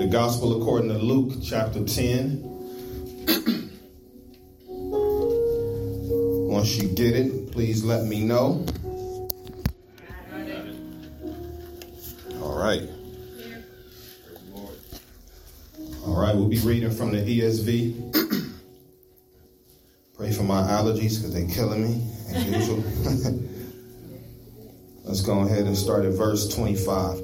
The Gospel according to Luke, chapter 10. Once you get it, please let me know. All right. All right, we'll be reading from the ESV. Pray for my allergies because they're killing me, as usual. Let's go ahead and start at verse 25.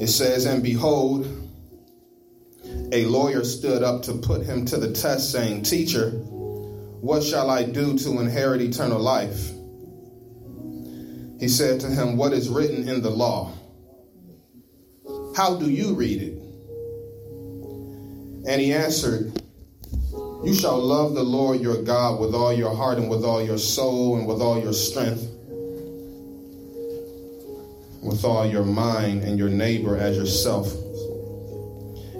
It says, And behold, a lawyer stood up to put him to the test, saying, Teacher, what shall I do to inherit eternal life? He said to him, What is written in the law? How do you read it? And he answered, You shall love the Lord your God with all your heart and with all your soul and with all your strength, with all your mind, and your neighbor as yourself.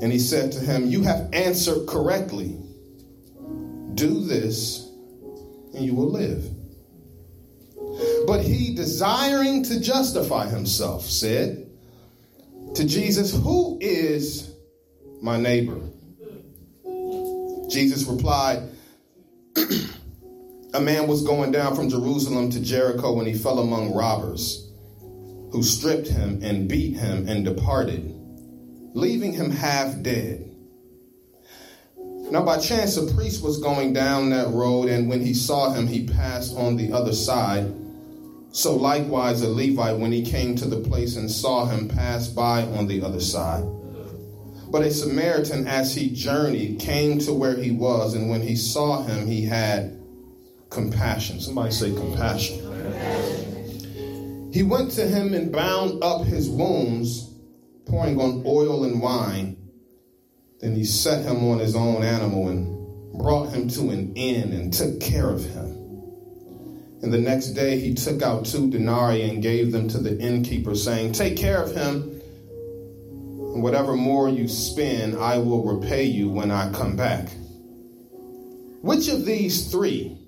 And he said to him, You have answered correctly. Do this, and you will live. But he, desiring to justify himself, said, to Jesus, Who is my neighbor? Jesus replied, A man was going down from Jerusalem to Jericho when he fell among robbers, who stripped him and beat him and departed, leaving him half dead. Now, by chance, a priest was going down that road, and when he saw him, he passed on the other side. So likewise, a Levite, when he came to the place and saw him, passed by on the other side. But a Samaritan, as he journeyed, came to where he was, and when he saw him, he had compassion. Somebody say compassion. compassion. He went to him and bound up his wounds, pouring on oil and wine. Then he set him on his own animal and brought him to an inn and took care of him. And the next day he took out two denarii and gave them to the innkeeper, saying, Take care of him, and whatever more you spend, I will repay you when I come back. Which of these three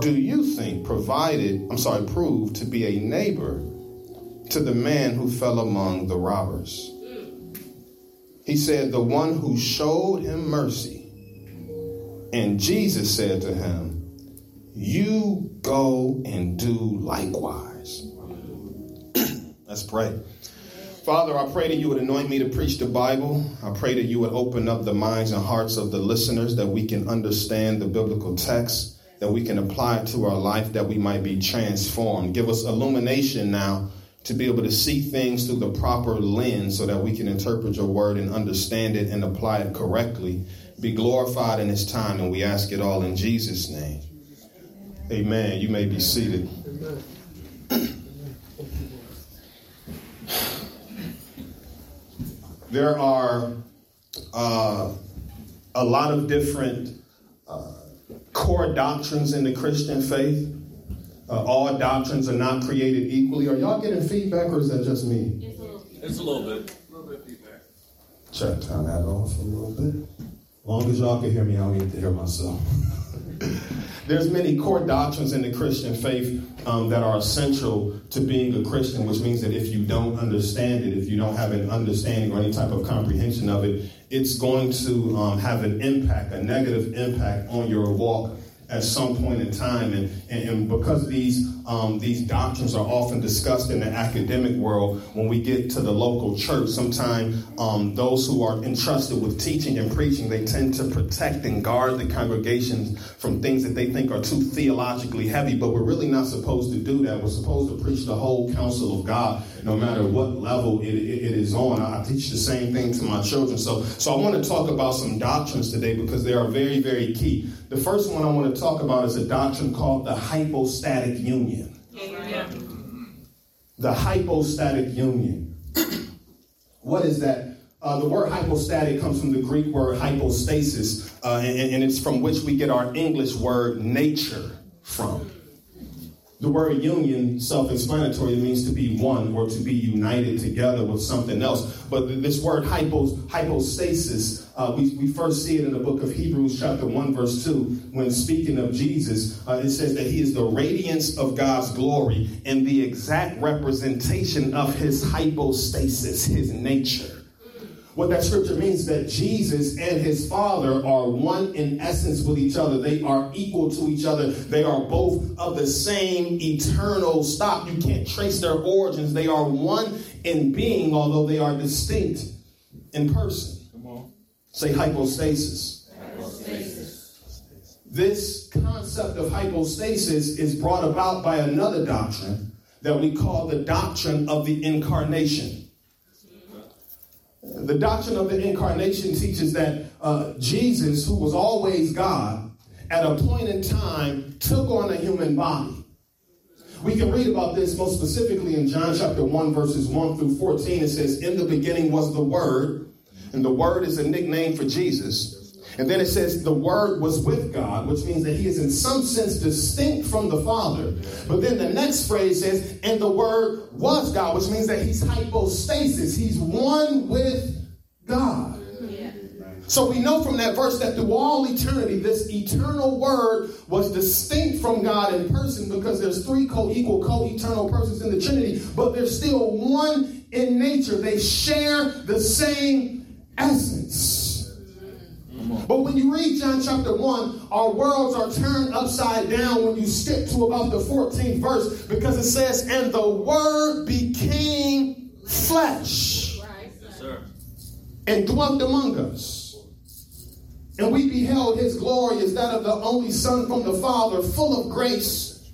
do you think provided, I'm sorry, proved to be a neighbor to the man who fell among the robbers? He said, The one who showed him mercy. And Jesus said to him, you go and do likewise. Let's pray. Father, I pray that you would anoint me to preach the Bible. I pray that you would open up the minds and hearts of the listeners that we can understand the biblical text, that we can apply to our life, that we might be transformed. Give us illumination now to be able to see things through the proper lens so that we can interpret your word and understand it and apply it correctly. Be glorified in this time, and we ask it all in Jesus' name. Amen. You may be seated. there are uh, a lot of different uh, core doctrines in the Christian faith. Uh, all doctrines are not created equally. Are y'all getting feedback, or is that just me? It's a little bit. A little bit feedback. Check turn that off a little bit. As long as y'all can hear me, I don't need to hear myself. There's many core doctrines in the Christian faith um, that are essential to being a Christian, which means that if you don't understand it, if you don't have an understanding or any type of comprehension of it, it's going to um, have an impact, a negative impact on your walk at some point in time. And, and, and because of these, um, these doctrines are often discussed in the academic world, when we get to the local church, sometimes um, those who are entrusted with teaching and preaching, they tend to protect and guard the congregations from things that they think are too theologically heavy. But we're really not supposed to do that. We're supposed to preach the whole counsel of God, no matter what level it, it, it is on. I teach the same thing to my children. So, so I want to talk about some doctrines today because they are very, very key. The first one I want to talk about is a doctrine called the hypostatic union. The hypostatic union. what is that? Uh, the word hypostatic comes from the Greek word hypostasis, uh, and, and it's from which we get our English word nature from. The word union, self explanatory, means to be one or to be united together with something else. But this word hypos, hypostasis, uh, we, we first see it in the book of Hebrews, chapter 1, verse 2, when speaking of Jesus. Uh, it says that he is the radiance of God's glory and the exact representation of his hypostasis, his nature. What that scripture means that Jesus and his Father are one in essence with each other. They are equal to each other. They are both of the same eternal stock. You can't trace their origins. They are one in being, although they are distinct in person. Come on. Say hypostasis. hypostasis. This concept of hypostasis is brought about by another doctrine that we call the doctrine of the incarnation. The doctrine of the incarnation teaches that uh, Jesus, who was always God, at a point in time took on a human body. We can read about this most specifically in John chapter 1, verses 1 through 14. It says, In the beginning was the Word, and the Word is a nickname for Jesus. And then it says the Word was with God, which means that he is in some sense distinct from the Father. But then the next phrase says, and the Word was God, which means that he's hypostasis. He's one with God. So we know from that verse that through all eternity, this eternal word was distinct from God in person because there's three co-equal, co-eternal persons in the Trinity, but they're still one in nature. They share the same essence. But when you read John chapter 1, our worlds are turned upside down when you skip to about the 14th verse because it says, And the Word became flesh and dwelt among us. And we beheld his glory as that of the only Son from the Father, full of grace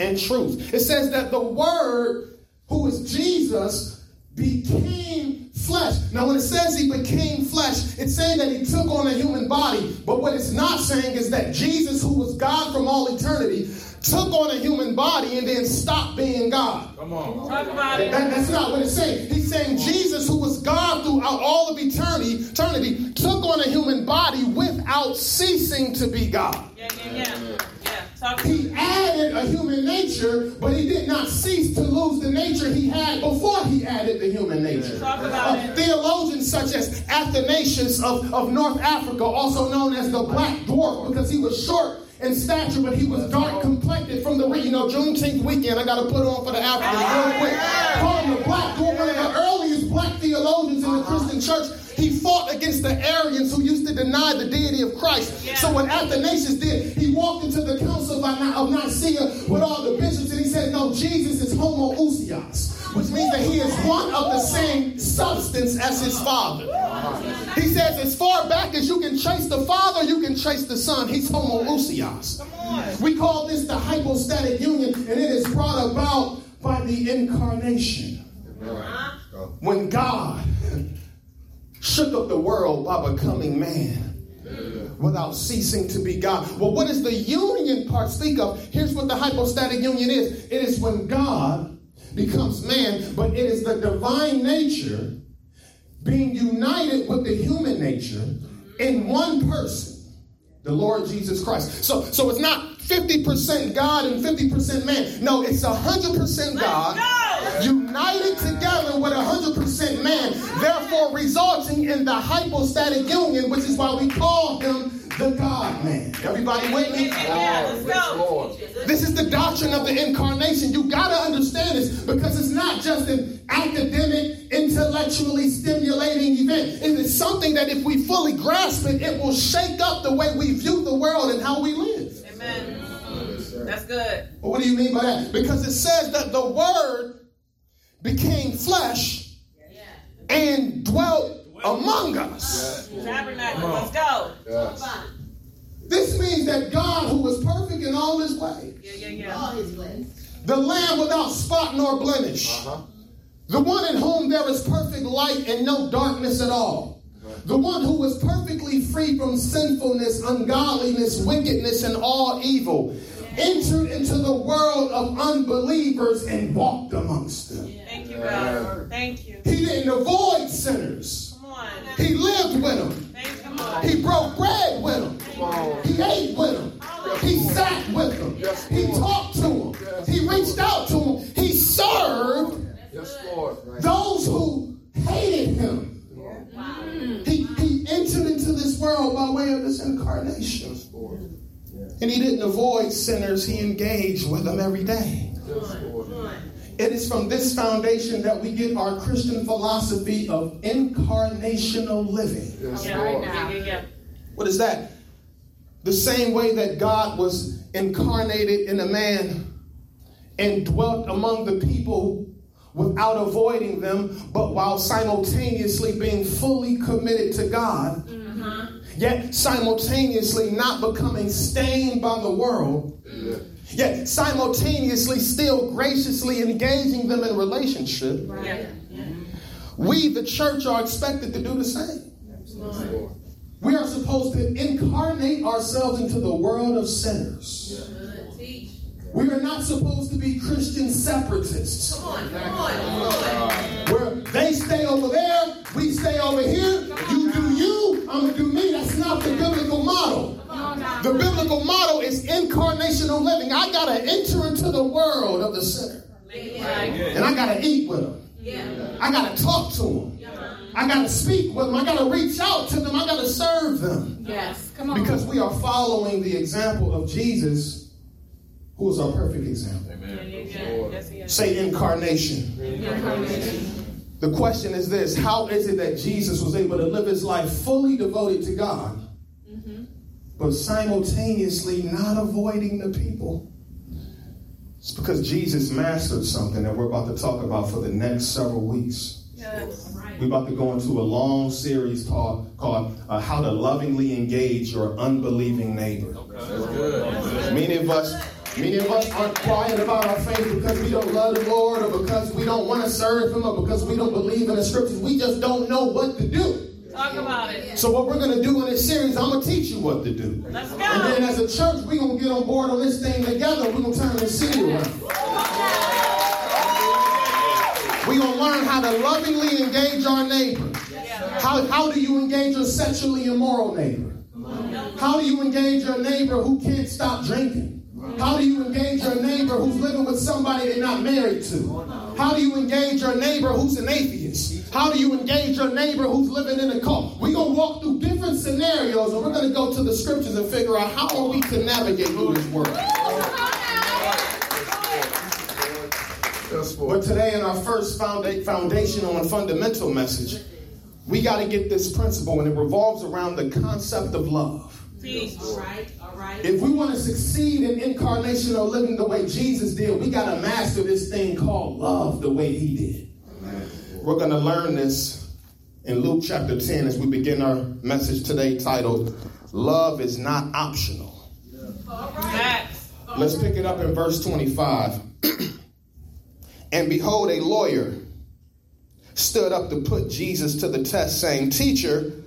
and truth. It says that the Word, who is Jesus, became flesh. Now, when it says he became flesh, it's saying that he took on a human body. But what it's not saying is that Jesus, who was God from all eternity, took on a human body and then stopped being God. Come on. Talk about it. That, that's not what it's saying. He's saying Jesus, who was God throughout all of eternity, eternity, took on a human body without ceasing to be God. Yeah, yeah, yeah. Yeah. Talk he added a human nature, but he did not cease to lose the nature he had before he added the human nature. Talk about uh, it. theologians such as Athanasius of, of North Africa, also known as the Black Dwarf, because he was short in stature, but he was dark complected from the, you know, Juneteenth weekend. I got to put on for the Africans real quick. Call him the Black Dwarf, one of the earliest black theologians in the Christian church. He fought against the Arians who used to deny the deity of Christ. Yeah. So what Athanasius did, he walked into the council of Nicaea with all the bishops and he said, no, Jesus is homoousios, which means that he is one of the same substance as his father. He says, as far back as you can trace the father, you can trace the son. He's homoousios. We call this the hypostatic union, and it is brought about by the incarnation. When God shook up the world by becoming man without ceasing to be God. Well, what does the union part speak of? Here's what the hypostatic union is it is when God becomes man, but it is the divine nature being united with the human nature in one person, the Lord Jesus Christ. So, so it's not 50% God and 50% man. No, it's 100% God united together with 100% man, therefore resulting in the hypostatic union, which is why we call him the God man. Everybody with me? This is the doctrine of the incarnation. You got to understand this because it's not just an academic, intellectually stimulating event. It is something that if we fully grasp it, it will shake up the way we view the world and how we live. Amen. That's good. Well, what do you mean by that? Because it says that the word became flesh and dwelt among us. Tabernacle. Let's go. This means that God, who was perfect in all his ways, yeah, yeah, yeah. all his ways, the Lamb without spot nor blemish, uh-huh. the one in whom there is perfect light and no darkness at all, the one who was perfectly free from sinfulness, ungodliness, wickedness, and all evil, entered into the world of unbelievers and walked amongst them. Thank you, God. Thank you. He didn't avoid sinners. He lived with them. He broke bread with them. He ate with them. He sat with them. He talked to them. He reached out to them. He served those who hated him. He, he entered into this world by way of his incarnation. And he didn't avoid sinners, he engaged with them every day. It is from this foundation that we get our Christian philosophy of incarnational living. Yeah, right now. Yeah, yeah, What is that? The same way that God was incarnated in a man and dwelt among the people without avoiding them, but while simultaneously being fully committed to God, mm-hmm. Yet simultaneously not becoming stained by the world, yet simultaneously still graciously engaging them in relationship. yeah. We, the church, are expected to do the same. We are supposed to incarnate ourselves into the world of sinners. We are not supposed to be Christian separatists. Where they stay over there, we stay over here. You do I'm going to do me. That's not the biblical model. The biblical model is incarnational living. I got to enter into the world of the sinner. And I got to eat with them. I got to talk to them. I got to speak with them. I got to reach out to them. I got to serve them. Yes. Come on. Because we are following the example of Jesus, who is our perfect example. Is. Say incarnation. The question is this How is it that Jesus was able to live his life fully devoted to God, but simultaneously not avoiding the people? It's because Jesus mastered something that we're about to talk about for the next several weeks. Yes. We're about to go into a long series called, called uh, How to Lovingly Engage Your Unbelieving Neighbor. That's good. Many of us, many of us aren't quiet about our faith because we don't love the Lord or because we don't want to serve Him or because we don't believe in the scriptures. We just don't know what to do. Talk about it. So what we're going to do in this series, I'm going to teach you what to do. Let's go. And then as a church, we're going to get on board on this thing together. We're going to turn the city around. We're going to learn how to lovingly engage our neighbor. How, how do you engage your sexually immoral neighbor? How do you engage your neighbor who can't stop drinking? How do you engage your neighbor who's living with somebody they're not married to? How do you engage your neighbor who's an atheist? How do you engage your neighbor who's living in a cult? We're going to walk through different scenarios and we're going to go to the scriptures and figure out how are we to navigate through this world. But today, in our first founda- foundational and fundamental message, we got to get this principle, and it revolves around the concept of love. Teach. All right, all right. If we want to succeed in incarnation incarnational living the way Jesus did, we got to master this thing called love the way he did. We're going to learn this in Luke chapter 10 as we begin our message today titled, Love is Not Optional. Facts. Let's pick it up in verse 25. and behold, a lawyer stood up to put Jesus to the test, saying, Teacher,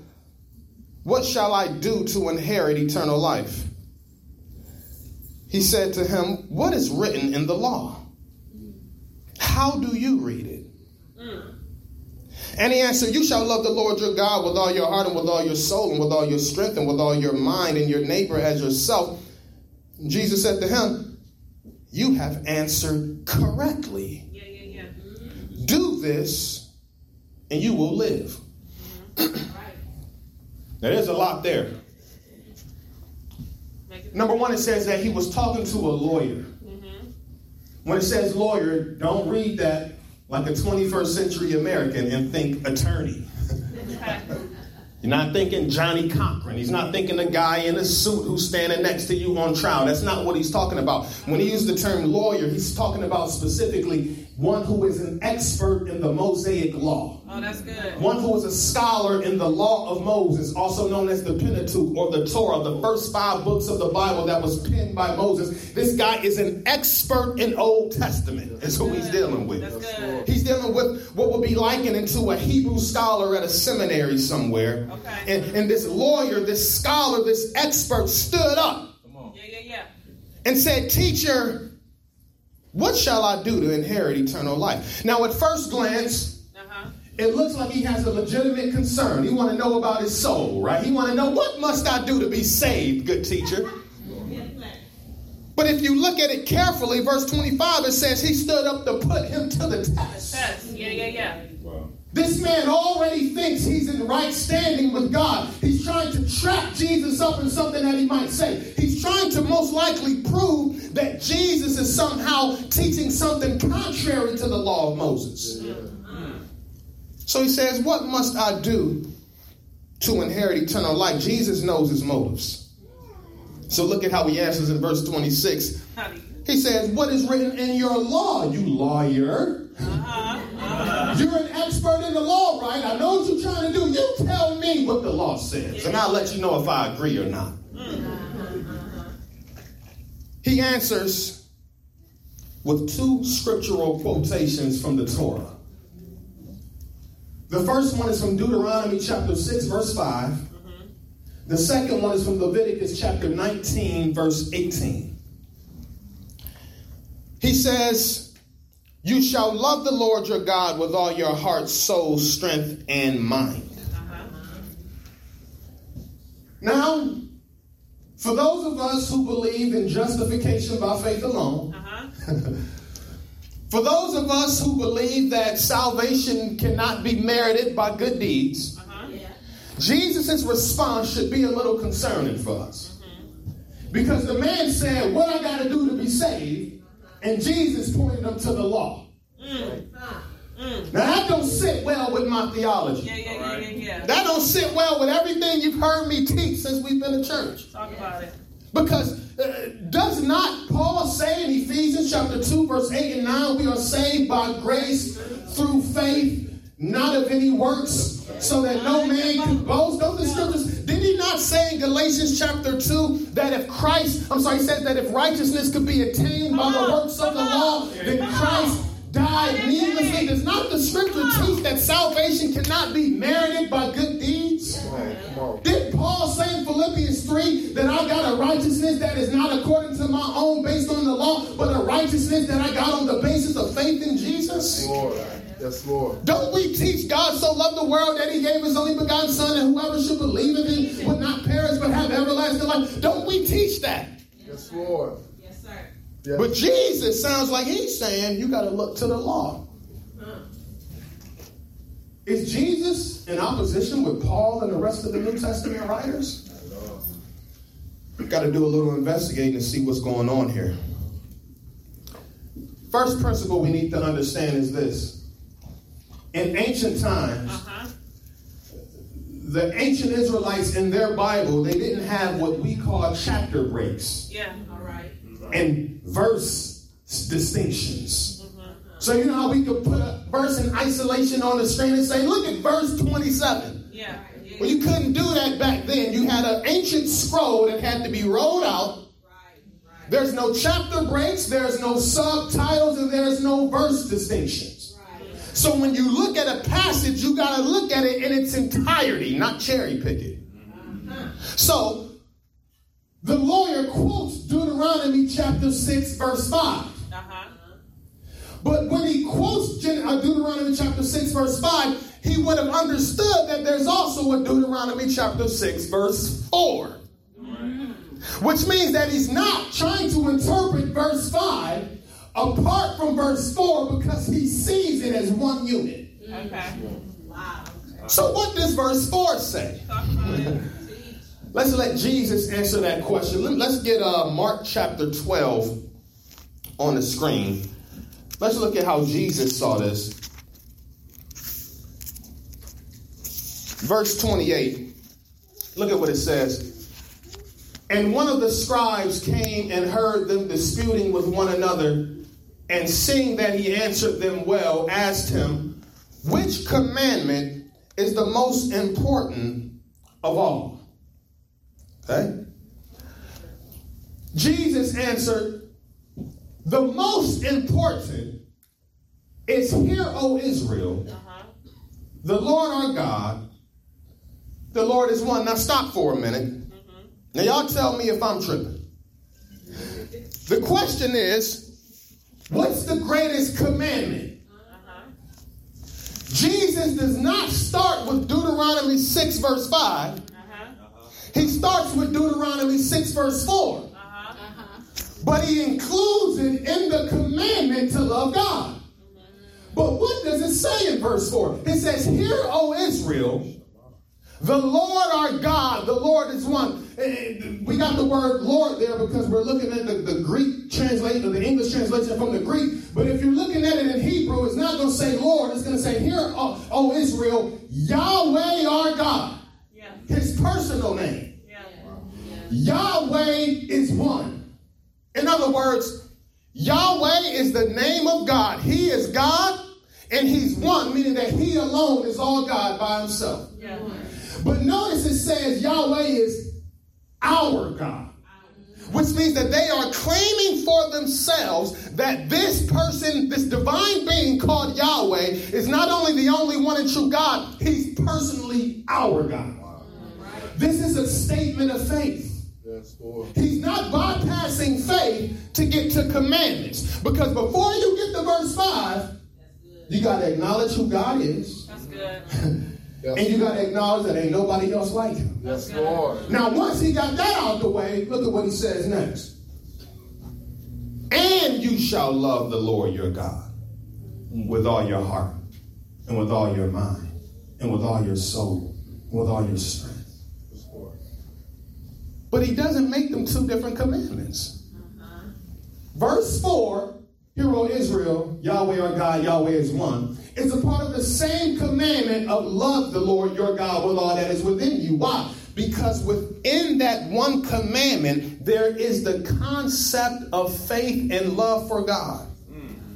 what shall I do to inherit eternal life? He said to him, What is written in the law? How do you read it? Mm. And he answered, You shall love the Lord your God with all your heart and with all your soul and with all your strength and with all your mind and your neighbor as yourself. Jesus said to him, You have answered correctly. Yeah, yeah, yeah. Mm-hmm. Do this and you will live. Mm-hmm. Right. Now, there's a lot there. Number one, it says that he was talking to a lawyer. Mm-hmm. When it says lawyer, don't read that like a 21st century American and think attorney. You're not thinking Johnnie Cochran. He's not thinking the guy in a suit who's standing next to you on trial. That's not what he's talking about. When he used the term lawyer, he's talking about specifically one who is an expert in the Mosaic law. Oh, that's good. One who is a scholar in the law of Moses, also known as the Pentateuch or the Torah, the first five books of the Bible that was penned by Moses. This guy is an expert in Old Testament, is who he's dealing with. That's good. He's dealing with what would be likened into a Hebrew scholar at a seminary somewhere. Okay. And, and this lawyer, this scholar, this expert stood up Come on. Yeah, yeah, yeah. and said, Teacher, what shall I do to inherit eternal life? Now, at first glance, Uh huh. it looks like he has a legitimate concern. He want to know about his soul, right? He want to know what must I do to be saved, good teacher. But if you look at it carefully, verse 25, it says he stood up to put him to the test. Test. Yeah, yeah, yeah. This man already thinks he's in right standing with God. He's trying to trap Jesus up in something that he might say. He's trying to most likely prove that Jesus is somehow teaching something contrary to the law of Moses. So he says, What must I do to inherit eternal life? Jesus knows his motives. So look at how he answers in verse 26. How do you? He says, What is written in your law, you lawyer? Uh-huh. You're an expert in the law, right? I know what you're trying to do. You tell me what the law says, and I'll let you know if I agree or not. He answers with two scriptural quotations from the Torah. The first one is from Deuteronomy chapter 6, verse 5. The second one is from Leviticus chapter 19, verse 18. He says, You shall love the Lord your God with all your heart, soul, strength, and mind. Now, for those of us who believe in justification by faith alone, Uh-huh. for those of us who believe that salvation cannot be merited by good deeds, Uh-huh. Yeah. Jesus' response should be a little concerning for us. Because the man said, What I got to do to be saved? And Jesus pointed them to the law. Huh. Now, that don't sit well with my theology. Yeah, yeah, yeah, yeah, yeah. That don't sit well with everything you've heard me teach since we've been in church. Talk about it. Because uh, does not Paul say in Ephesians chapter 2, verse 8 and 9, we are saved by grace through faith, not of any works, so that no man can boast? Those are scriptures. Did he not say in Galatians chapter 2 that if Christ, I'm sorry, he said that if righteousness could be attained by the works of the law, then Christ died needlessly? Does not the scripture teach that salvation cannot be merited by good deeds? Did Paul say in Philippians 3 that I got a righteousness that is not according to my own based on the law, but a righteousness that I got on the basis of faith in Jesus? Lord. Yes, Lord. Don't we teach God so loved the world that he gave his only begotten Son, and whoever should believe in him would not perish but have everlasting life? Don't we teach that? Yes, Lord. Yes, sir. Yes. But Jesus sounds like he's saying you got to look to the law. Huh. Is Jesus in opposition with Paul and the rest of the New Testament writers? We've got to do a little investigating to see what's going on here. First principle we need to understand is this. In ancient times, Uh-huh. the ancient Israelites in their Bible, they didn't have what we call chapter breaks Yeah. All right. and verse distinctions. So you know how we could put a verse in isolation on the screen and say, look at verse 27. Yeah. Well, you couldn't do that back then. You had an ancient scroll that had to be rolled out. Right. Right. There's no chapter breaks, there's no subtitles, and there's no verse distinctions. So when you look at a passage, you got to look at it in its entirety, not cherry pick it. So the lawyer quotes Deuteronomy chapter 6, verse 5. Uh-huh. But when he quotes uh, Deuteronomy chapter 6, verse 5, he would have understood that there's also a Deuteronomy chapter 6, verse 4. Which means that he's not trying to interpret verse 5 apart from verse 4 because he sees it as one unit. Okay. Wow. So, what does verse 4 say? Talk about it. Let's let Jesus answer that question. Let- Let's get uh, Mark chapter 12 on the screen. Let's look at how Jesus saw this. Verse 28. Look at what it says. And one of the scribes came and heard them disputing with one another, and seeing that he answered them well, asked him, Which commandment is the most important of all? Okay? Jesus answered, The most important is Hear, O Israel, Uh-huh. the Lord our God, the Lord is one. Now stop for a minute. Now y'all tell me if I'm tripping. The question is, the greatest commandment? Jesus does not start with Deuteronomy 6 verse 5. Uh-huh. He starts with Deuteronomy 6 verse 4. Uh-huh. Uh-huh. But he includes it in the commandment to love God. But what does it say in verse 4? It says, Hear, O Israel, the Lord our God, the Lord is one. We got the word Lord there because we're looking at the, the Greek translation, or the English translation from the Greek. But if you're looking at it in Hebrew, it's not going to say Lord. It's going to say, Hear, o, o Israel, Yahweh our God. Yeah. His personal name. Yeah. Yahweh is one. In other words, Yahweh is the name of God. He is God and He's one, meaning that He alone is all God by Himself. Yeah. But notice it says Yahweh is our God, which means that they are claiming for themselves that this person, this divine being called Yahweh, is not only the only one and true God, He's personally our God. This is a statement of faith. He's not bypassing faith to get to commandments. Because before you get to verse 5, you got to acknowledge who God is. That's good. And you got to acknowledge that ain't nobody else like him. Yes, Lord. Now, once he got that out the way, look at what he says next. And you shall love the Lord your God with all your heart, and with all your mind, and with all your soul, and with all your strength. But he doesn't make them two different commandments. Uh-huh. Verse 4, Hear, O Israel, Yahweh our God, Yahweh is one, It's a part of the same commandment of love the Lord your God with all that is within you. Why? Because within that one commandment, there is the concept of faith and love for God.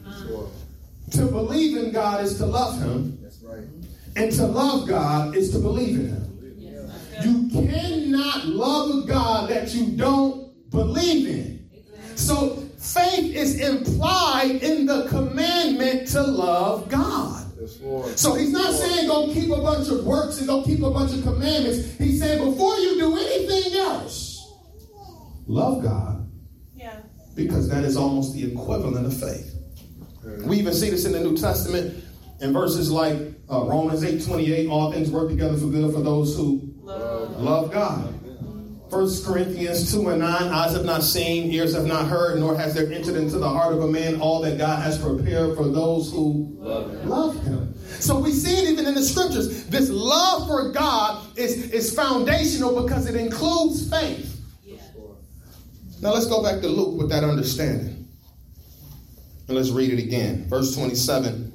Yes, Lord. To believe in God is to love Him, That's right. and to love God is to believe in Him. You cannot love a God that you don't believe in. So faith is implied in the commandment to love God. Yes, Lord. So he's not saying go keep a bunch of works and go keep a bunch of commandments. He's saying before you do anything else, love God Yeah. because that is almost the equivalent of faith. We even see this in the New Testament in verses like uh, Romans 8 28, all things work together for good for those who Love. love God. 1 Corinthians 2 and 9, eyes have not seen, ears have not heard, nor has there entered into the heart of a man all that God has prepared for those who love him. So we see it even in the scriptures. This love for God is, is foundational because it includes faith. Now let's go back to Luke with that understanding. And let's read it again. Verse 27.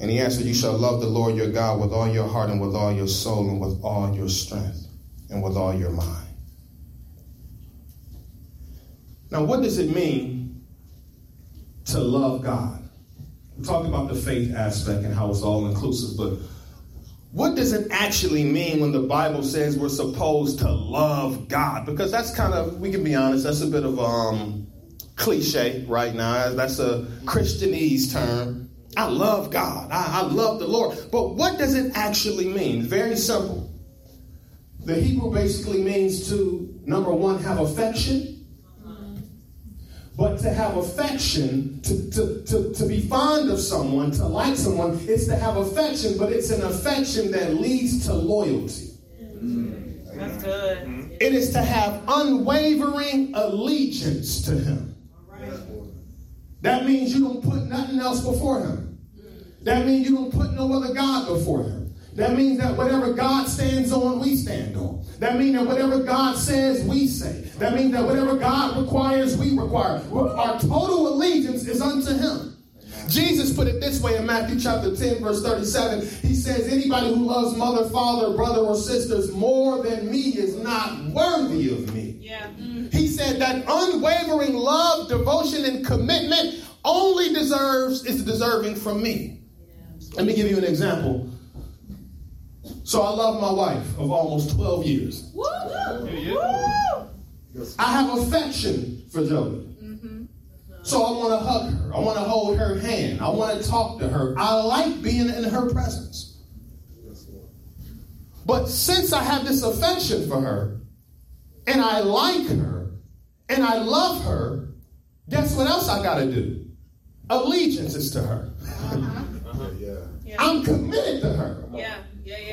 And he answered, You shall love the Lord your God with all your heart and with all your soul and with all your strength and with all your mind. Now, what does it mean to love God? We talked about the faith aspect and how it's all inclusive, but what does it actually mean when the Bible says we're supposed to love God? Because that's kind of, we can be honest, that's a bit of um, cliche right now. That's a Christianese term. I love God. I, I love the Lord. But what does it actually mean? Very simple. The Hebrew basically means to, number one, have affection. But to have affection, to, to, to, to be fond of someone, to like someone, it's to have affection, but it's an affection that leads to loyalty. That's good. It is to have unwavering allegiance to Him. That means you don't put nothing else before Him. That means you don't put no other God before Him. That means that whatever God stands on, we stand on. That means that whatever God says, we say. That means that whatever God requires, we require. Our total allegiance is unto Him. Jesus put it this way in Matthew chapter 10, verse 37. He says, Anybody who loves mother, father, brother, or sisters more than me is not worthy of me. Yeah. He said that unwavering love, devotion, and commitment only deserves is deserving from me. Let me give you an example. So I love my wife of almost 12 years. Woo! Woo! I have affection for Jody. So I want to hug her. I want to hold her hand. I want to talk to her. I like being in her presence. But since I have this affection for her, and I like her, and I love her, guess what else I got to do? Allegiance is to her. Yeah, yeah. Yeah. I'm committed to her. Yeah.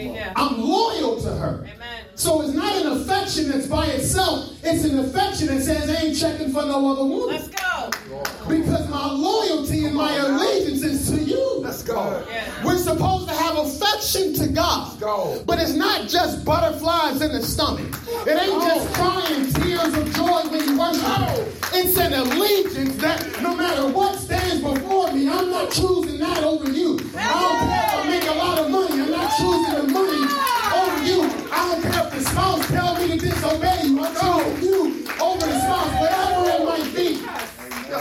Yeah. I'm loyal to her. Amen. So it's not an affection that's by itself. It's an affection that says I ain't checking for no other woman. Let's go. Because my loyalty and my allegiance is to you. Let's go. Yeah. We're supposed to affection to God. Go. But it's not just butterflies in the stomach. It ain't just crying tears of joy when you worship. It's an allegiance that no matter what stands before me, I'm not choosing that over you. I don't care if I make a lot of money. I'm not choosing the money over you. I don't care if the spouse tell me to disobey you. I'm choosing you over the spouse, whatever it might be.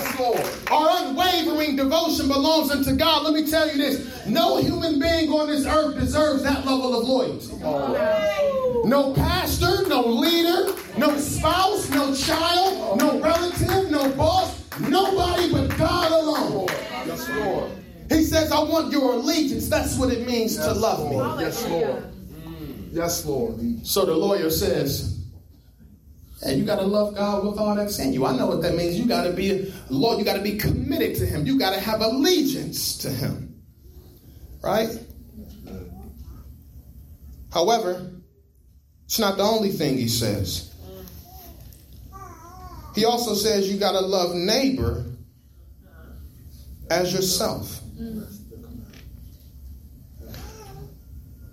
Yes, Lord. Our unwavering devotion belongs unto God. Let me tell you this no human being on this earth deserves that level of loyalty. No pastor, no leader, no spouse, no child, no relative, no boss, nobody but God alone. Yes, Lord. He says, I want your allegiance. That's what it means to love me. Yes, Lord. Yes, Lord. So the lawyer says, Hey, you gotta love God with all that's in you. I know what that means. You gotta be a Lord, you gotta be committed to Him. You gotta have allegiance to Him. Right? However, it's not the only thing he says. He also says you gotta love neighbor as yourself.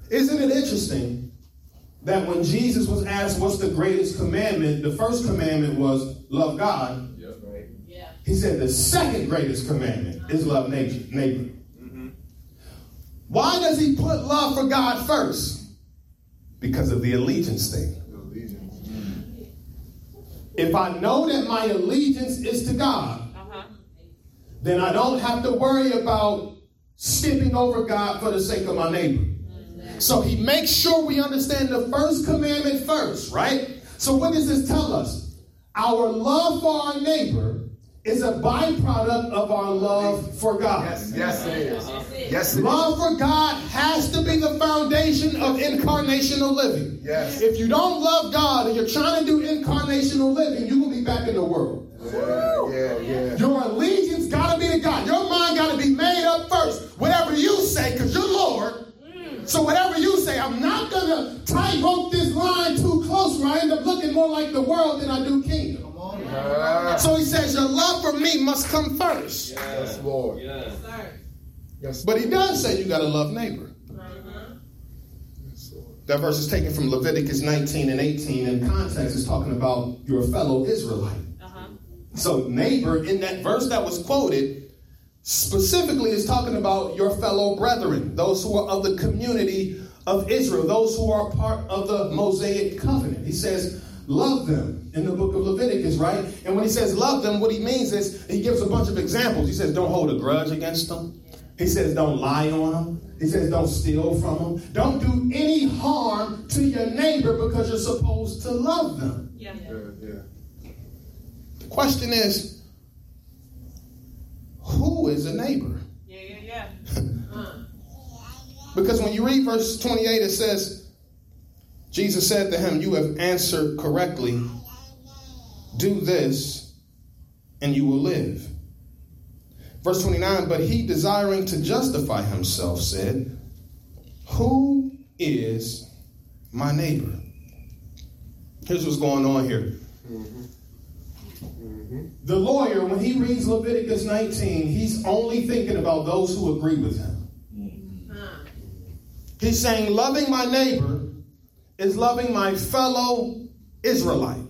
Isn't it interesting that when Jesus was asked what's the greatest commandment, the first commandment was love God. Yeah. He said the second greatest commandment is love neighbor. neighbor. Why does he put love for God first? Because of the allegiance thing. Allegiance. If I know that my allegiance is to God, Uh-huh. then I don't have to worry about skipping over God for the sake of my neighbor. So he makes sure we understand the first commandment first, right? So what does this tell us? Our love for our neighbor is a byproduct of our love for God. Yes, yes, it is. Yes, it is. Love for God has to be the foundation of incarnational living. Yes. If you don't love God and you're trying to do incarnational living, you will be back in the world. Yeah, yeah, yeah. Your allegiance got So whatever you say, I'm not going to tightrope this line too close where I end up looking more like the world than I do kingdom. Ah, So he says, your love for me must come first. Yes, Lord. Yeah. Sir. Yes, But he does say you got to love neighbor. yes, That verse is taken from Leviticus 19 and 18. In context, is talking about your fellow Israelite. Uh-huh. So, neighbor, in that verse that was quoted, specifically is talking about your fellow brethren, those who are of the community of Israel, those who are part of the Mosaic covenant. He says, love them in the book of Leviticus, right? And when he says love them, what he means is he gives a bunch of examples. He says, don't hold a grudge against them. He says, don't lie on them. He says, don't steal from them. Don't do any harm to your neighbor because you're supposed to love them. Yeah. Yeah, yeah. The question is, who is a neighbor? Yeah, yeah, yeah. Because when you read verse 28, it says, Jesus said to him, You have answered correctly. Do this, and you will live. Verse 29, but he, desiring to justify himself, said, Who is my neighbor? Here's what's going on here. Mm-hmm. The lawyer, when he reads Leviticus 19, he's only thinking about those who agree with him. He's saying, loving my neighbor is loving my fellow Israelite.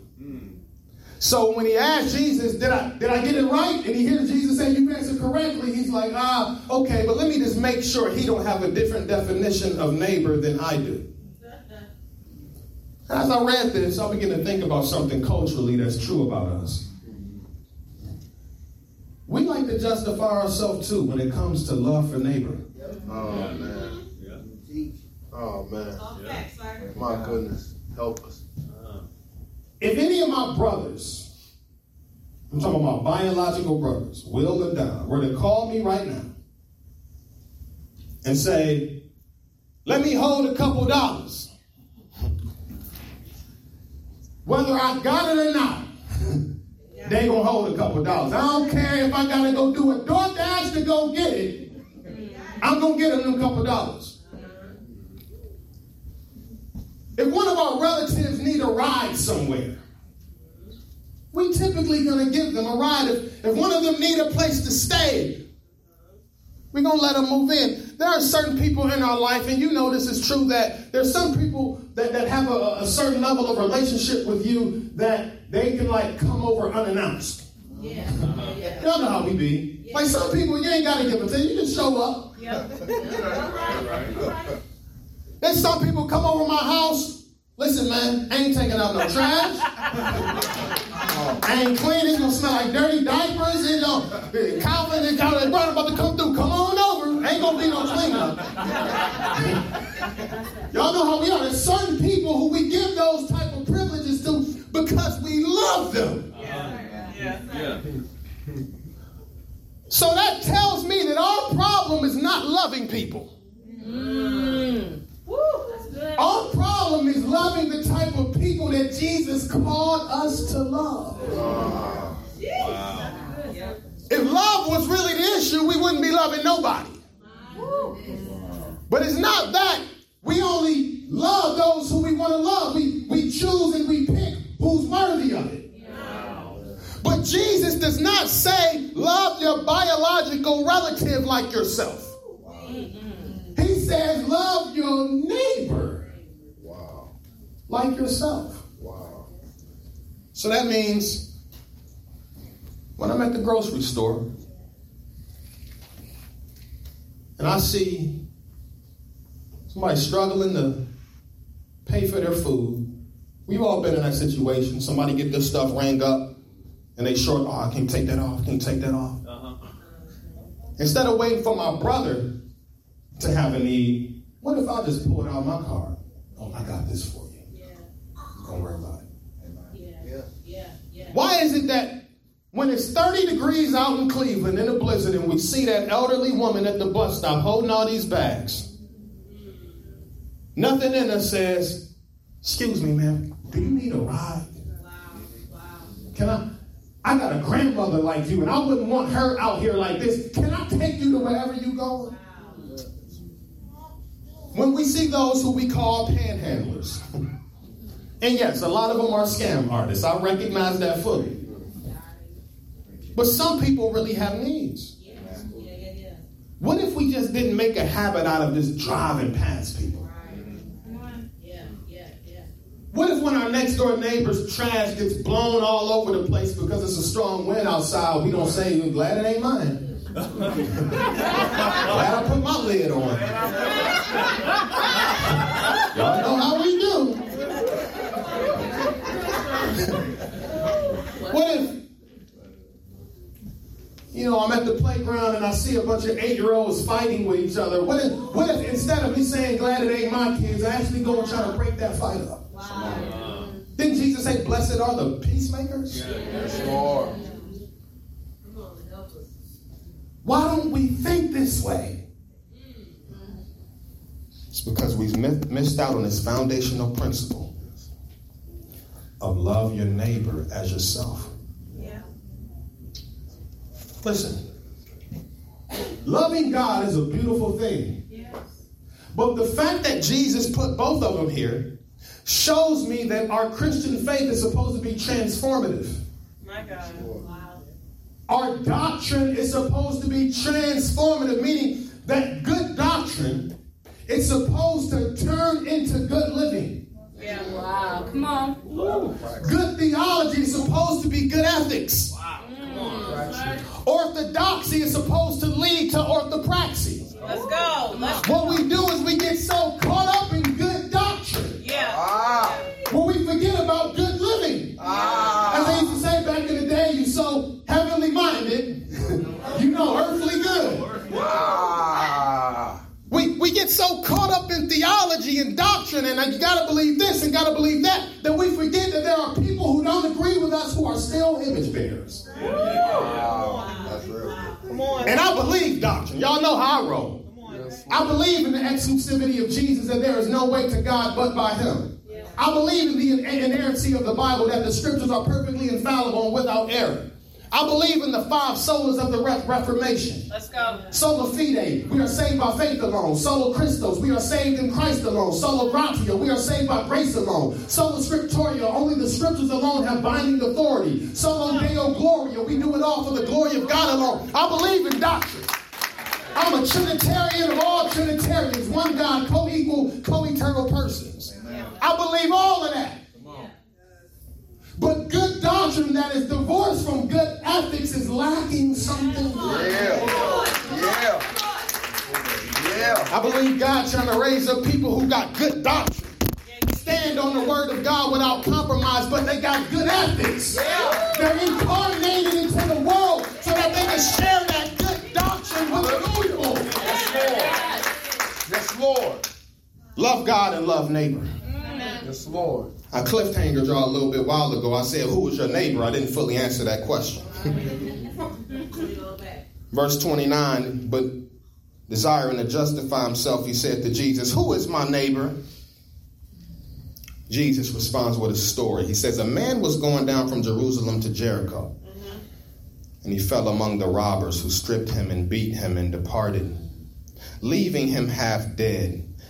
So when he asked Jesus, did I did I get it right? And he hears Jesus say, you answered correctly. He's like, ah, okay, but let me just make sure he don't have a different definition of neighbor than I do. As I read this, I began to think about something culturally that's true about us. We like to justify ourselves too when it comes to love for neighbor. Oh, man. Yeah. Oh, man. All facts, sir. My goodness. Help us. Uh-huh. If any of my brothers, I'm talking about my biological brothers, Will and Don, were to call me right now and say, let me hold a couple dollars, whether I got it or not, they gonna hold a couple dollars. I don't care if I gotta go do a DoorDash to go get it. I'm gonna get them a couple dollars. If one of our relatives need a ride somewhere, we typically gonna give them a ride. If, if one of them need a place to stay, We're to let them move in. There are certain people in our life, and you know this is true, that there's some people that, that have a, a certain level of relationship with you that they can like come over unannounced. Yeah. Yeah. Y'all know how we be. Like some people, you ain't got to give a thing. you. You just show up. Yep. There's some people come over my house. Listen, man, I ain't taking out no trash. I ain't clean. It's gonna smell like dirty diapers. You know, Calvin and Calvin brother about to come through. Come on over. Ain't gonna be no cleanup. Y'all know how we are. There's certain people who we give those type of privileges to because we love them. Yeah. Yeah. So that tells me that our problem is not loving people. Our problem is loving the type of people that Jesus called us to love. If love was really the issue, we wouldn't be loving nobody. But it's not that. We only love those who we want to love. We, we choose and we pick who's worthy of it. But Jesus does not say, love your biological relative like yourself. He says, love your neighbor like yourself. Wow. So that means when I'm at the grocery store and I see somebody struggling to pay for their food, we've all been in that situation. Somebody get their stuff rang up and they short, oh, I can't take that off, can't take that off. Uh-huh. Instead of waiting for my brother to have a need, what if I just pulled out my card? Oh, I got this for you. Yeah. Don't worry about it. Yeah. Yeah. Yeah. Yeah. Why is it that when it's 30 degrees out in Cleveland in a blizzard and we see that elderly woman at the bus stop holding all these bags, nothing in us says, Excuse me, ma'am, do you need a ride? Wow. Wow. Can I? I got a grandmother like you, and I wouldn't want her out here like this. Can I take you to wherever you go? When we see those who we call panhandlers, and yes, a lot of them are scam artists, I recognize that fully. But some people really have needs. Yeah. Yeah. Yeah. What if we just didn't make a habit out of just driving past people? Yeah. Yeah. Yeah. What if when our next door neighbor's trash gets blown all over the place because it's a strong wind outside, we don't say, "I'm glad it ain't mine. glad I put my lid on. Y'all know how we do. what if, you know, I'm at the playground and I see a bunch of eight-year-olds fighting with each other? What if, what if instead of me saying, glad it ain't my kids, I actually go and try to break that fight up? Wow. Didn't Jesus say, blessed are the peacemakers? Yes, Lord. Come on. Why don't we think this way? It's because we've missed out on this foundational principle of love your neighbor as yourself. Yeah. Listen, loving God is a beautiful thing. Yes. But the fact that Jesus put both of them here shows me that our Christian faith is supposed to be transformative. My God. Wow. Our doctrine is supposed to be transformative, meaning that good doctrine is supposed to turn into good living. Yeah. Wow. Come on. Good theology is supposed to be good ethics. Mm, Orthodoxy is supposed to lead to orthopraxy. Let's go. Let's go. What we we theology and doctrine and you gotta believe this and gotta believe that that we forget that there are people who don't agree with us who are still image bearers. Wow. That's real. Come on. And I believe doctrine. Y'all know how I roll. Come on. Yes. I believe in the exclusivity of Jesus that there is no way to God but by him. I believe in the inerrancy of the Bible that the scriptures are perfectly infallible and without error. I believe in the five solas of the Re- Reformation. Let's go. Sola fide, we are saved by faith alone. Solus Christus, we are saved in Christ alone. Sola gratia, we are saved by grace alone. Sola scriptura, only the scriptures alone have binding authority. Soli Deo gloria, we do it all for the glory of God alone. I believe in doctrine. I'm a Trinitarian of all Trinitarians, one God, co equal, co eternal persons. I believe all of that. But good doctrine that is divorced from good ethics is lacking something. Yeah. Yeah. Yeah. I believe God trying to raise up people who got good doctrine. Stand on the word of God without compromise, but they got good ethics. Yeah. They're incarnated into the world so that they can share that good doctrine with the people. Yes, Lord. Love God and love neighbor. Yes, Lord. I cliffhanger y'all a little bit while ago. I said, Who is your neighbor? I didn't fully answer that question. Verse 29, but desiring to justify himself, he said to Jesus, Who is my neighbor? Jesus responds with a story. He says, A man was going down from Jerusalem to Jericho, mm-hmm. and he fell among the robbers who stripped him and beat him and departed, leaving him half dead.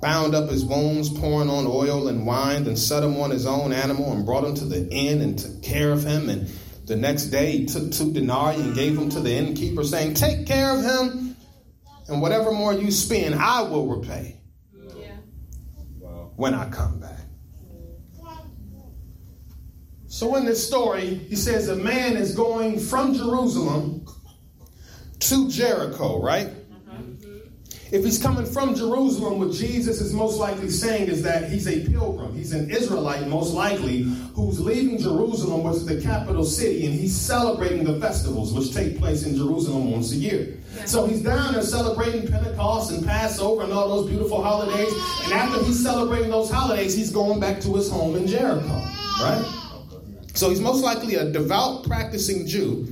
bound up his wounds, pouring on oil and wine, and set him on his own animal and brought him to the inn and took care of him. And the next day he took two denarii and gave them to the innkeeper, saying, Take care of him, and whatever more you spend, I will repay Yeah. when I come back. So in this story, he says a man is going from Jerusalem to Jericho, right? If he's coming from Jerusalem, what Jesus is most likely saying is that he's a pilgrim. He's an Israelite, most likely, who's leaving Jerusalem, which is the capital city, and he's celebrating the festivals which take place in Jerusalem once a year. So he's down there celebrating Pentecost and Passover and all those beautiful holidays. And after he's celebrating those holidays, he's going back to his home in Jericho, right? So he's most likely a devout, practicing Jew.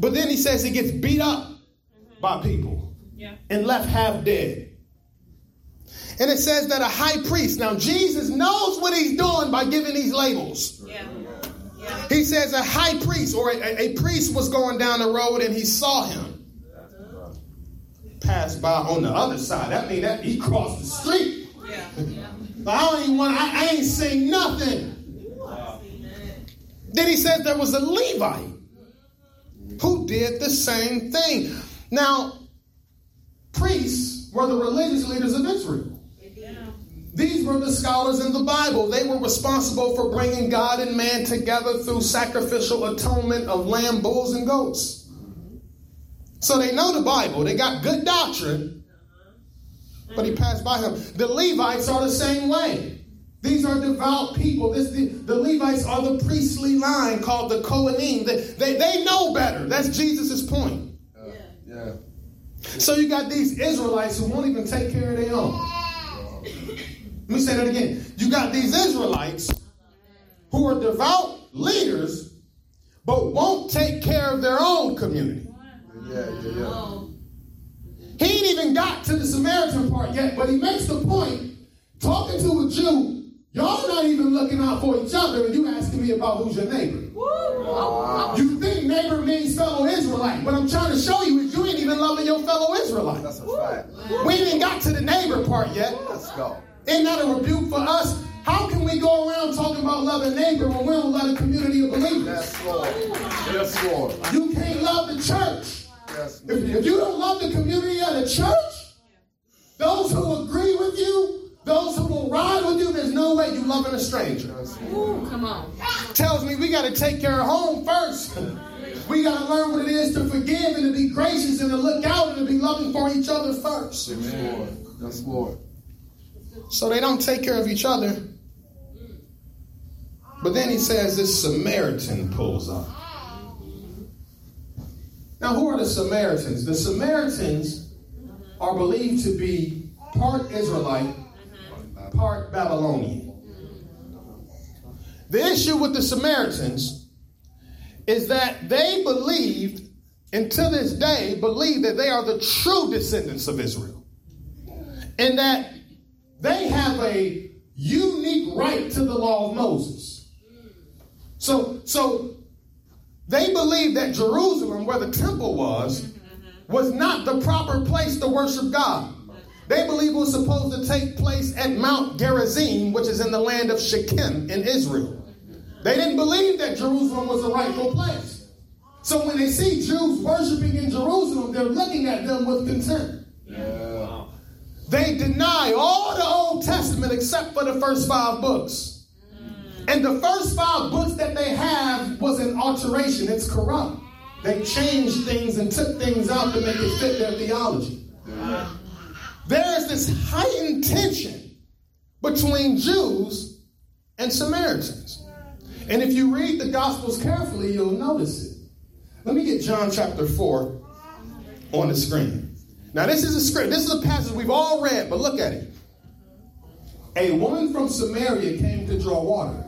But then he says he gets beat up by people Yeah. and left half dead. And it says that a high priest, now Jesus knows what he's doing by giving these labels. Yeah. Yeah. He says a high priest or a, a priest was going down the road and he saw him pass by on the other side. That means that he crossed the street. Yeah. But I don't even want, I, I ain't seen nothing. Then he says there was a Levite who did the same thing. Now, priests were the religious leaders of Israel. These were the scholars in the Bible. They were responsible for bringing God and man together through sacrificial atonement of lamb, bulls, and goats. So they know the Bible. They got good doctrine. But he passed by him. The Levites are the same way. These are devout people. This, the, the Levites are the priestly line called the Kohanim. They, they, they know better. That's Jesus' point. Yeah. So you got these Israelites who won't even take care of their own. Let me say that again. You got these Israelites who are devout leaders, but won't take care of their own community. Yeah, yeah, yeah. He ain't even got to the Samaritan part yet, but he makes the point talking to a Jew, y'all not even looking out for each other, and you asking me about who's your neighbor. You think neighbor means fellow Israelite. What I'm trying to show you is you ain't even loving your fellow Israelite. That's a fact. We ain't even got to the neighbor part yet. Let's go. Ain't that a rebuke for us? How can we go around talking about loving neighbor when we don't love the community of believers? Yes, Lord. Yes, Lord. You can't love the church. Yes, If, if you don't love the community of the church, those who agree with you, those who will ride with you, there's no way you loving a stranger. Ooh, Come on. Tells me we got to take care of home first. We got to learn what it is to forgive and to be gracious and to look out and to be loving for each other first. Yes, Lord. Yes, Lord. So they don't take care of each other. But then he says this Samaritan pulls up. Now, who are the Samaritans? The Samaritans are believed to be part Israelite, part Babylonian. The issue with the Samaritans is that they believed, and to this day, believe that they are the true descendants of Israel. And that they have a unique right to the law of Moses. So, so they believe that Jerusalem, where the temple was, was not the proper place to worship God. They believe it was supposed to take place at Mount Gerizim, which is in the land of Shechem in Israel. They didn't believe that Jerusalem was the rightful place. So when they see Jews worshiping in Jerusalem, they're looking at them with contempt. Yeah. They deny all the Old Testament except for the first five books. And the first five books that they have was an alteration. It's corrupt. They changed things and took things out to make it fit their theology. There is this heightened tension between Jews and Samaritans. And if you read the Gospels carefully, you'll notice it. Let me get John chapter 4 on the screen. Now, this is a script. This is a passage we've all read, but look at it. A woman from Samaria came to draw water.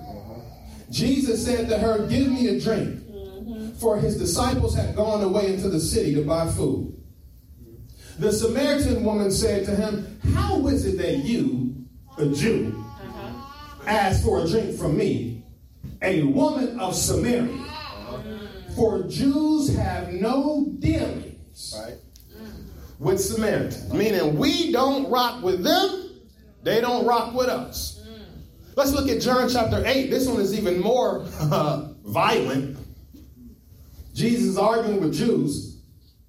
Jesus said to her, Give me a drink. For his disciples had gone away into the city to buy food. The Samaritan woman said to him, How is it that you, a Jew, ask for a drink from me, a woman of Samaria? For Jews have no dealings Right. with Samaritans, meaning we don't rock with them, they don't rock with us. Let's look at John chapter 8. This one is even more uh, violent. Jesus is arguing with Jews.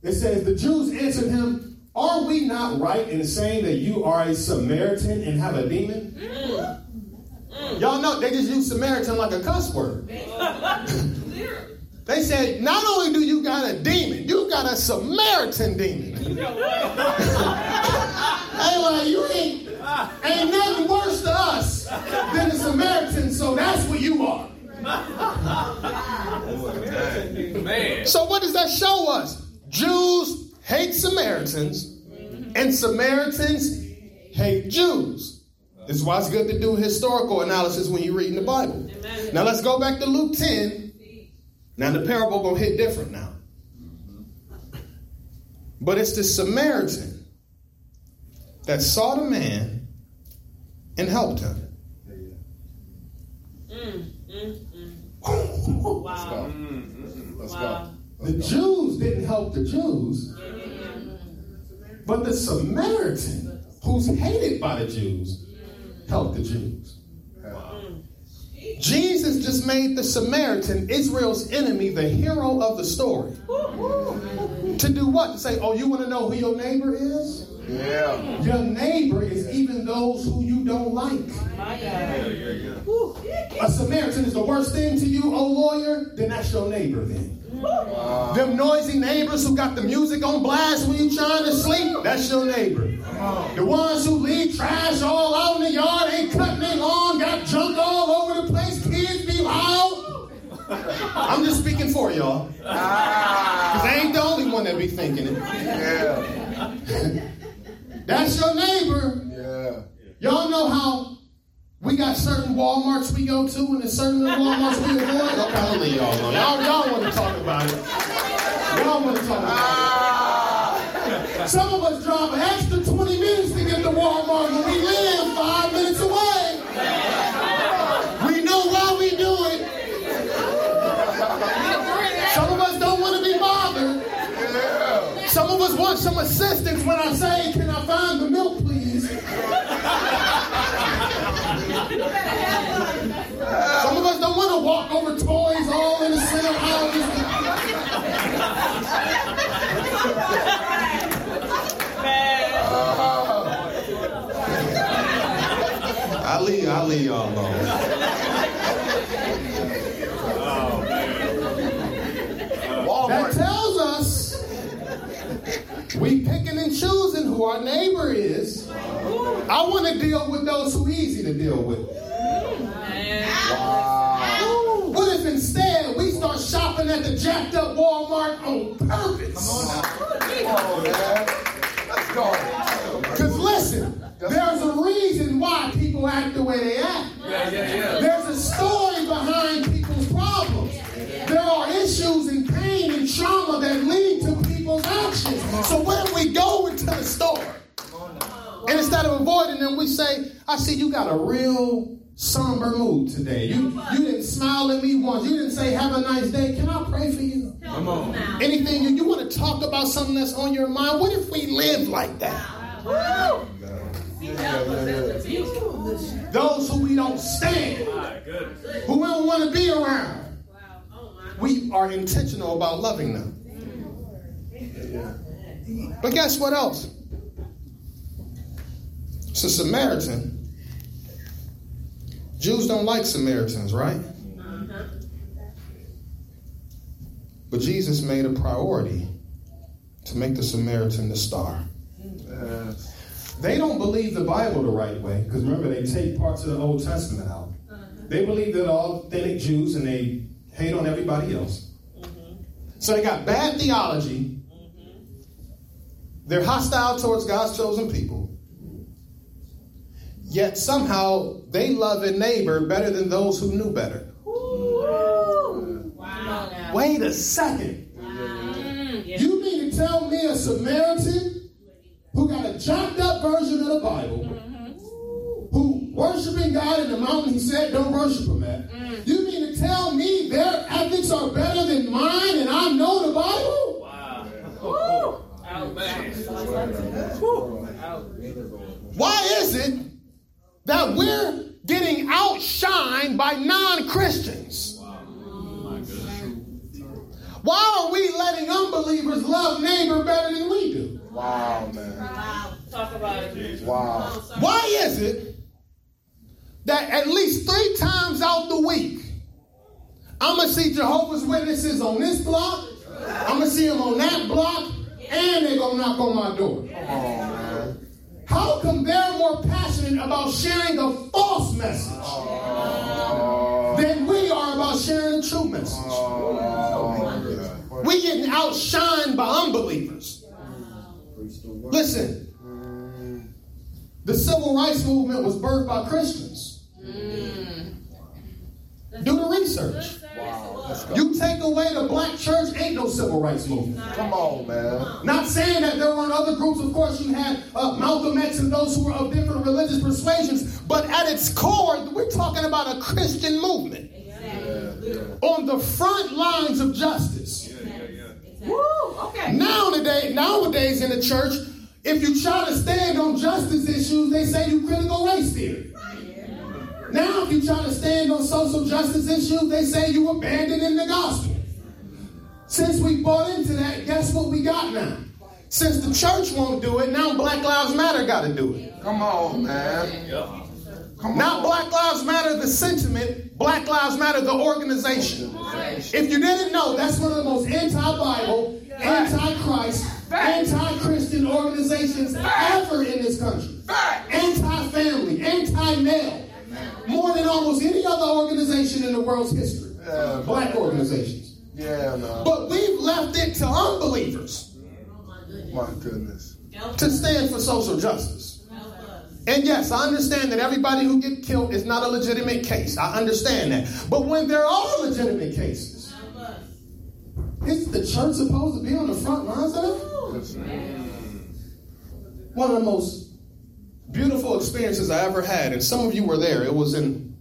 It says, The Jews answered him, Are we not right in saying that you are a Samaritan and have a demon? Y'all know they just use Samaritan like a cuss word. They said, not only do you got a demon, you got a Samaritan demon. they like, you ain't, ain't nothing worse to us than a Samaritan, so that's what you are. Man. So what does that show us? Jews hate Samaritans, and Samaritans hate Jews. This is why it's good to do historical analysis when you're reading the Bible. Now let's go back to Luke 10. Now the parable gonna hit different now. But it's the Samaritan that saw the man and helped him. Mm, mm, mm. Let's Wow. go. Let's Wow. go. The Jews didn't help the Jews, but the Samaritan, who's hated by the Jews, helped the Jews. Jesus just made the Samaritan, Israel's enemy, the hero of the story. To do what? To say, oh, you want to know who your neighbor is? Yeah. Your neighbor is even those who you don't like. My God. A Samaritan is the worst thing to you, oh lawyer, then that's your neighbor then. Them noisy neighbors who got the music on blast when you trying to sleep, that's your neighbor. The ones who leave trash all out in the yard, ain't cutting their lawn, got junk all over the place, kids be loud. I'm just speaking for y'all. Ah. Because I ain't the only one that be thinking it. Yeah. That's your neighbor. Yeah. Y'all know how we got certain Walmarts we go to and there's certain Walmarts we avoid? Okay, I'll leave y'all alone. Y'all, y'all want to talk about it. Y'all want to talk about it. Some of us drive an extra 20 minutes to get to Walmart when we live five minutes away. We know why we do it. Some of us don't want to be bothered. Some of us want some assistance when I say, can I find the milk, please? Some of us don't want to walk over toys all in the center houses. I leave, I leave y'all alone. Oh, that tells us we picking and choosing who our neighbor is. I want to deal with those who easy to deal with. Wow. What if instead we start shopping at the jacked up Walmart on purpose? Come on, man. Let's go. Because listen, there's a reason why people act the way they act. Yeah, yeah, yeah. There's a story behind people's problems. There are issues and pain and trauma that lead to people's actions. So what if we go into the store and instead of avoiding them, we say, I see you got a real somber mood today. You you didn't smile at me once. You didn't say have a nice day. Can I pray for you? Come on. Anything you, you want to talk about something that's on your mind? What if we live like that? Yeah. Those who we don't stand, who we don't want to be around, we are intentional about loving them. But guess what else? It's a Samaritan. Jews don't like Samaritans, right? But Jesus made a priority to make the Samaritan the star. They don't believe the Bible the right way because remember they take parts of the Old Testament out. They believe they're all authentic Jews and they hate on everybody else. So they got bad theology. They're hostile towards God's chosen people. Yet somehow they love a neighbor better than those who knew better. Wait a second. Mm, you mean to tell me a Samaritan who got a chopped up version of the Bible, mm-hmm. who worshiping God in the mountain he said don't worship him at, mm. you mean to tell me their ethics are better than mine and I know the Bible? Wow. Out. Why is it that we're getting outshined by non Christians? Why are we letting unbelievers love neighbor better than we do? Wow, man. Talk about it. Wow. Why is it that at least three times out the week, I'm gonna see Jehovah's Witnesses on this block, I'm gonna see them on that block, and they're gonna knock on my door? Come on, man. How come they're more passionate about sharing a false message than we are about sharing a true message? We getting outshined by unbelievers. Listen, the civil rights movement was birthed by Christians. Do the research. Wow. You take away the black church, ain't no civil rights movement. Come on, man. Not saying that there weren't other groups. Of course, you had uh, Malcolm X and those who were of different religious persuasions. But at its core, we're talking about a Christian movement on the front lines of justice. Woo, okay. Nowadays, nowadays in the church, if you try to stand on justice issues, they say you critical race theory. Now, if you try to stand on social justice issues, they say you abandoning the gospel. Since we bought into that, guess what we got now? Since the church won't do it, now Black Lives Matter got to do it. Come on, man. Come Not on. Black Lives Matter the sentiment, Black Lives Matter the organization. If you didn't know, that's one of the most anti-Bible, anti-Christ, anti-Christian organizations ever in this country. Anti-family, anti-male. More than almost any other organization in the world's history. Yeah. Black organizations. Yeah, man. But we've left it to unbelievers My goodness. to stand for social justice. And yes, I understand that everybody who get killed is not a legitimate case. I understand that. But when there are legitimate cases, is the church supposed to be on the front lines of it? One of the most beautiful experiences I ever had, and some of you were there. It was in,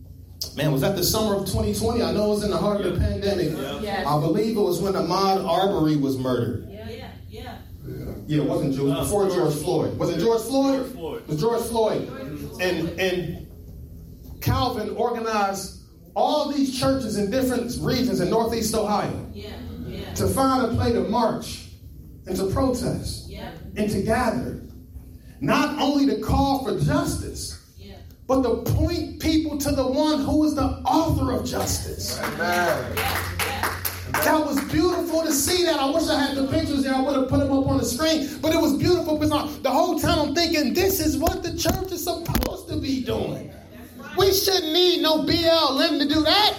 man, was that the summer of 2020? I know it was in the heart of the pandemic. Yes. I believe it was when Ahmaud Arbery was murdered. Yeah, yeah. Yeah. Yeah, it wasn't George, No, before George George Floyd. Was it George Floyd? George Floyd. It was George Floyd. And and Calvin organized all these churches in different regions in Northeast Ohio Yeah, yeah. to find a place to march and to protest Yeah, and to gather. Not only to call for justice, yeah. but to point people to the one who is the author of justice. Amen. That was beautiful to see that. I wish I had the pictures there. I would have put them up on the screen. But it was beautiful because the whole time I'm thinking, this is what the church is supposed to be doing. We shouldn't need no BLM to do that.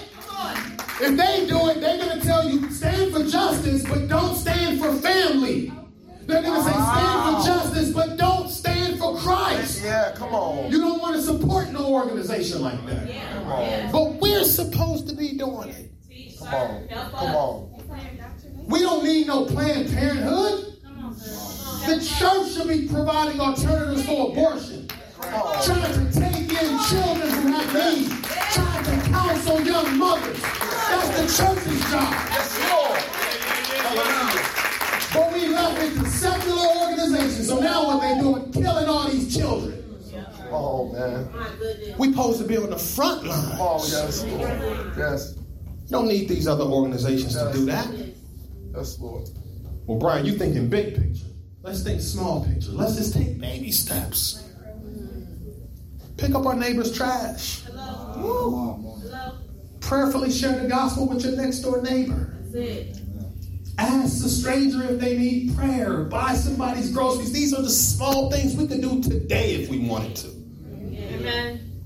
If they do it, they're going to tell you stand for justice, but don't stand for family. They're going to say ah. stand for justice, but don't stand for Christ. Yeah, come on. You don't want to support no organization like that. Yeah. Come on. But we're supposed to be doing it. Come on. Come on. We don't need no Planned Parenthood. The church should be providing alternatives for abortion. trying to take in children who have needs, trying to counsel young mothers. That's the church's job. But we left it to secular organizations. So now what they doing? Killing all these children. Oh, man. We supposed to be on the front line. Oh, yes, Lord. Yes. Don't need these other organizations to do that. Yes, Lord. Well, Brian, you thinking big picture. Let's think small picture. Let's just take baby steps. Pick up our neighbor's trash. Prayerfully share the gospel with your next door neighbor. Ask the stranger if they need prayer. Buy somebody's groceries. These are the small things we can do today if we wanted to. Amen.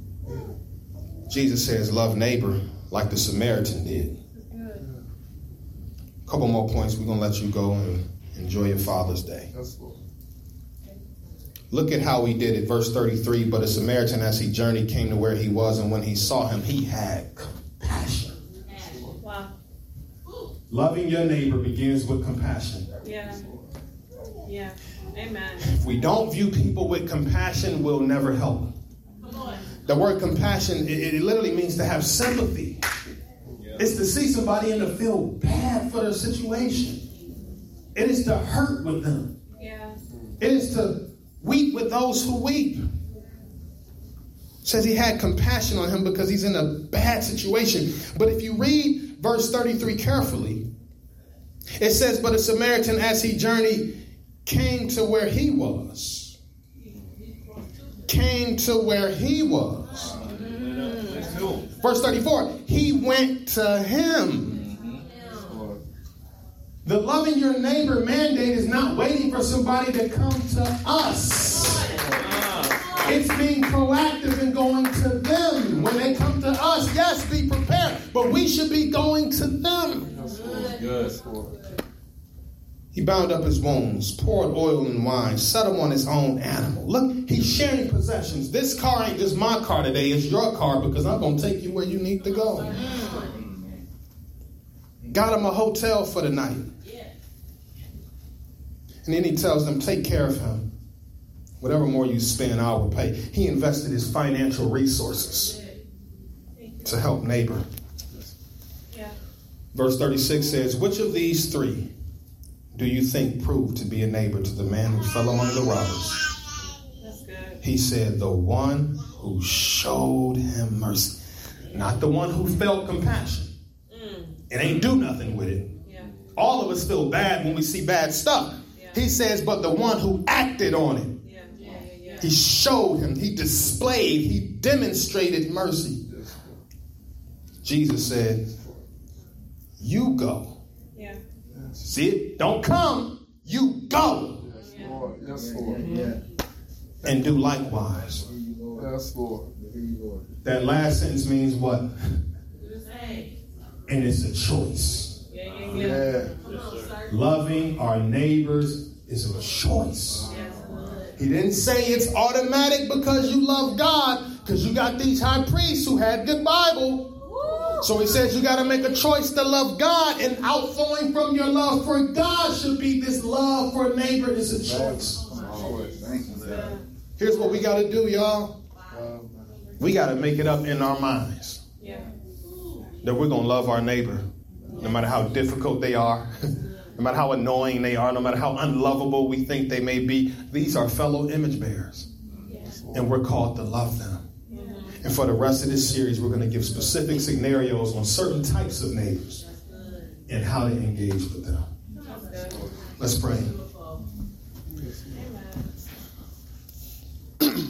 Jesus says, love neighbor like the Samaritan did. A couple more points. We're going to let you go and enjoy your Father's Day. Look at how he did it. Verse 33 But a Samaritan, as he journeyed, came to where he was, and when he saw him, he had compassion. Wow. Loving your neighbor begins with compassion. Yeah. Yeah. Amen. If we don't view people with compassion, we'll never help them. The word compassion, it, it literally means to have sympathy. It's to see somebody and to feel bad for their situation. It is to hurt with them. Yeah. It is to weep with those who weep. Says he had compassion on him because he's in a bad situation. But if you read verse 33 carefully, it says, But a Samaritan, as he journeyed, came to where he was. Came to where he was. Verse 34 He went to him. The loving your neighbor mandate is not waiting for somebody to come to us. It's being proactive and going to them. When they come to us, yes, be prepared, but we should be going to them. He bound up his wounds, poured oil and wine, set him on his own animal. Look, he's sharing possessions. This car ain't just my car today, it's your car because I'm going to take you where you need to go. Got him a hotel for the night. And then he tells them, take care of him. Whatever more you spend, I will pay. He invested his financial resources to help neighbor. Yeah. Verse 36 says, Which of these three do you think proved to be a neighbor to the man who fell among the robbers? That's good. He said, The one who showed him mercy, not the one who felt compassion. It ain't do nothing with it. Yeah. All of us feel bad when we see bad stuff. He says, But the one who acted on it, Yeah. Yeah. Yeah. Yeah. He showed him, he displayed, he demonstrated mercy. Jesus said, You go. Yeah. See it? Don't come. You go Yes, Lord. Yes, Lord. and do likewise. Yes, Lord. That last sentence means what? And it's a choice. Yeah. Yeah. Yeah. Yeah. Loving our neighbors is a choice. He didn't say it's automatic because you love God, because you got these high priests who had good Bible. So he says you got to make a choice to love God, and outflowing from your love for God should be this love for a neighbor is a choice. Here's what we got to do, y'all. We got to make it up in our minds that we're going to love our neighbor, no matter how difficult they are, no matter how annoying they are, no matter how unlovable we think they may be. These are fellow image bearers, and we're called to love them. And for the rest of this series, we're going to give specific scenarios on certain types of neighbors and how to engage with them. Let's pray.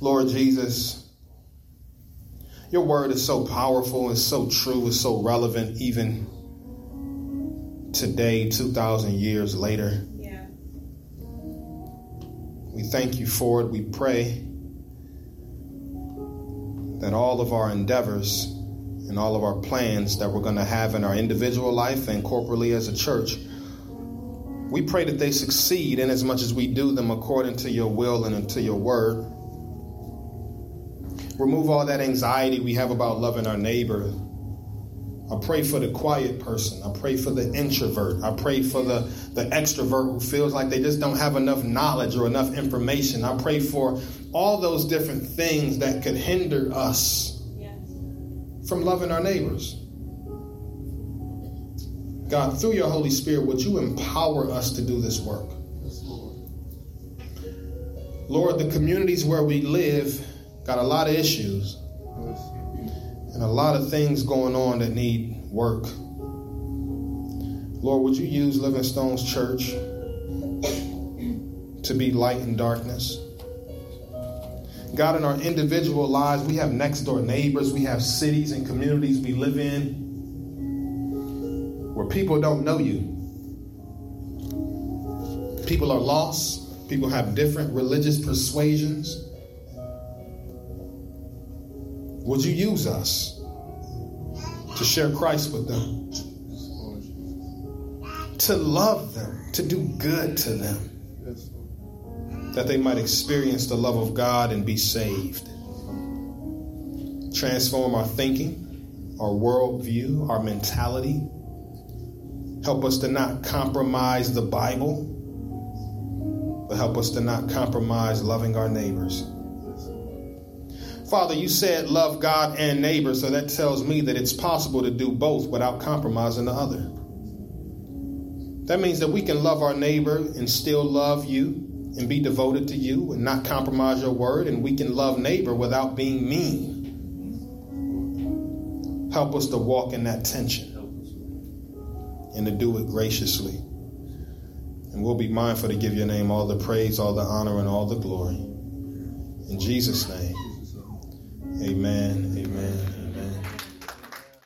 Lord Jesus, your word is so powerful, it's so true, it's so relevant even today, 2,000 years later. Yeah. We thank you for it. We pray that all of our endeavors and all of our plans that we're going to have in our individual life and corporately as a church, we pray that they succeed in as much as we do them according to your will and to your word. Remove all that anxiety we have about loving our neighbor I pray for the quiet person. I pray for the introvert. I pray for the, the extrovert who feels like they just don't have enough knowledge or enough information. I pray for all those different things that could hinder us from loving our neighbors. God, through your Holy Spirit, would you empower us to do this work? Lord. The communities where we live got a lot of issues Yes. A lot of things going on that need work. Lord, would you use Livingstone's church to be light in darkness? God, in our individual lives, we have next door neighbors, we have cities and communities we live in where people don't know you. People are lost, people have different religious persuasions. Would you use us to share Christ with them, to love them, to do good to them, that they might experience the love of God and be saved? Transform our thinking, our worldview, our mentality. Help us to not compromise the Bible, but help us to not compromise loving our neighbors. Father, you said love God and neighbor, so that tells me that it's possible to do both without compromising the other. That means that we can love our neighbor and still love you and be devoted to you and not compromise your word, and we can love neighbor without being mean. Help us to walk in that tension and to do it graciously. And we'll be mindful to give your name all the praise, all the honor, and all the glory. In Jesus' name. Amen. Amen.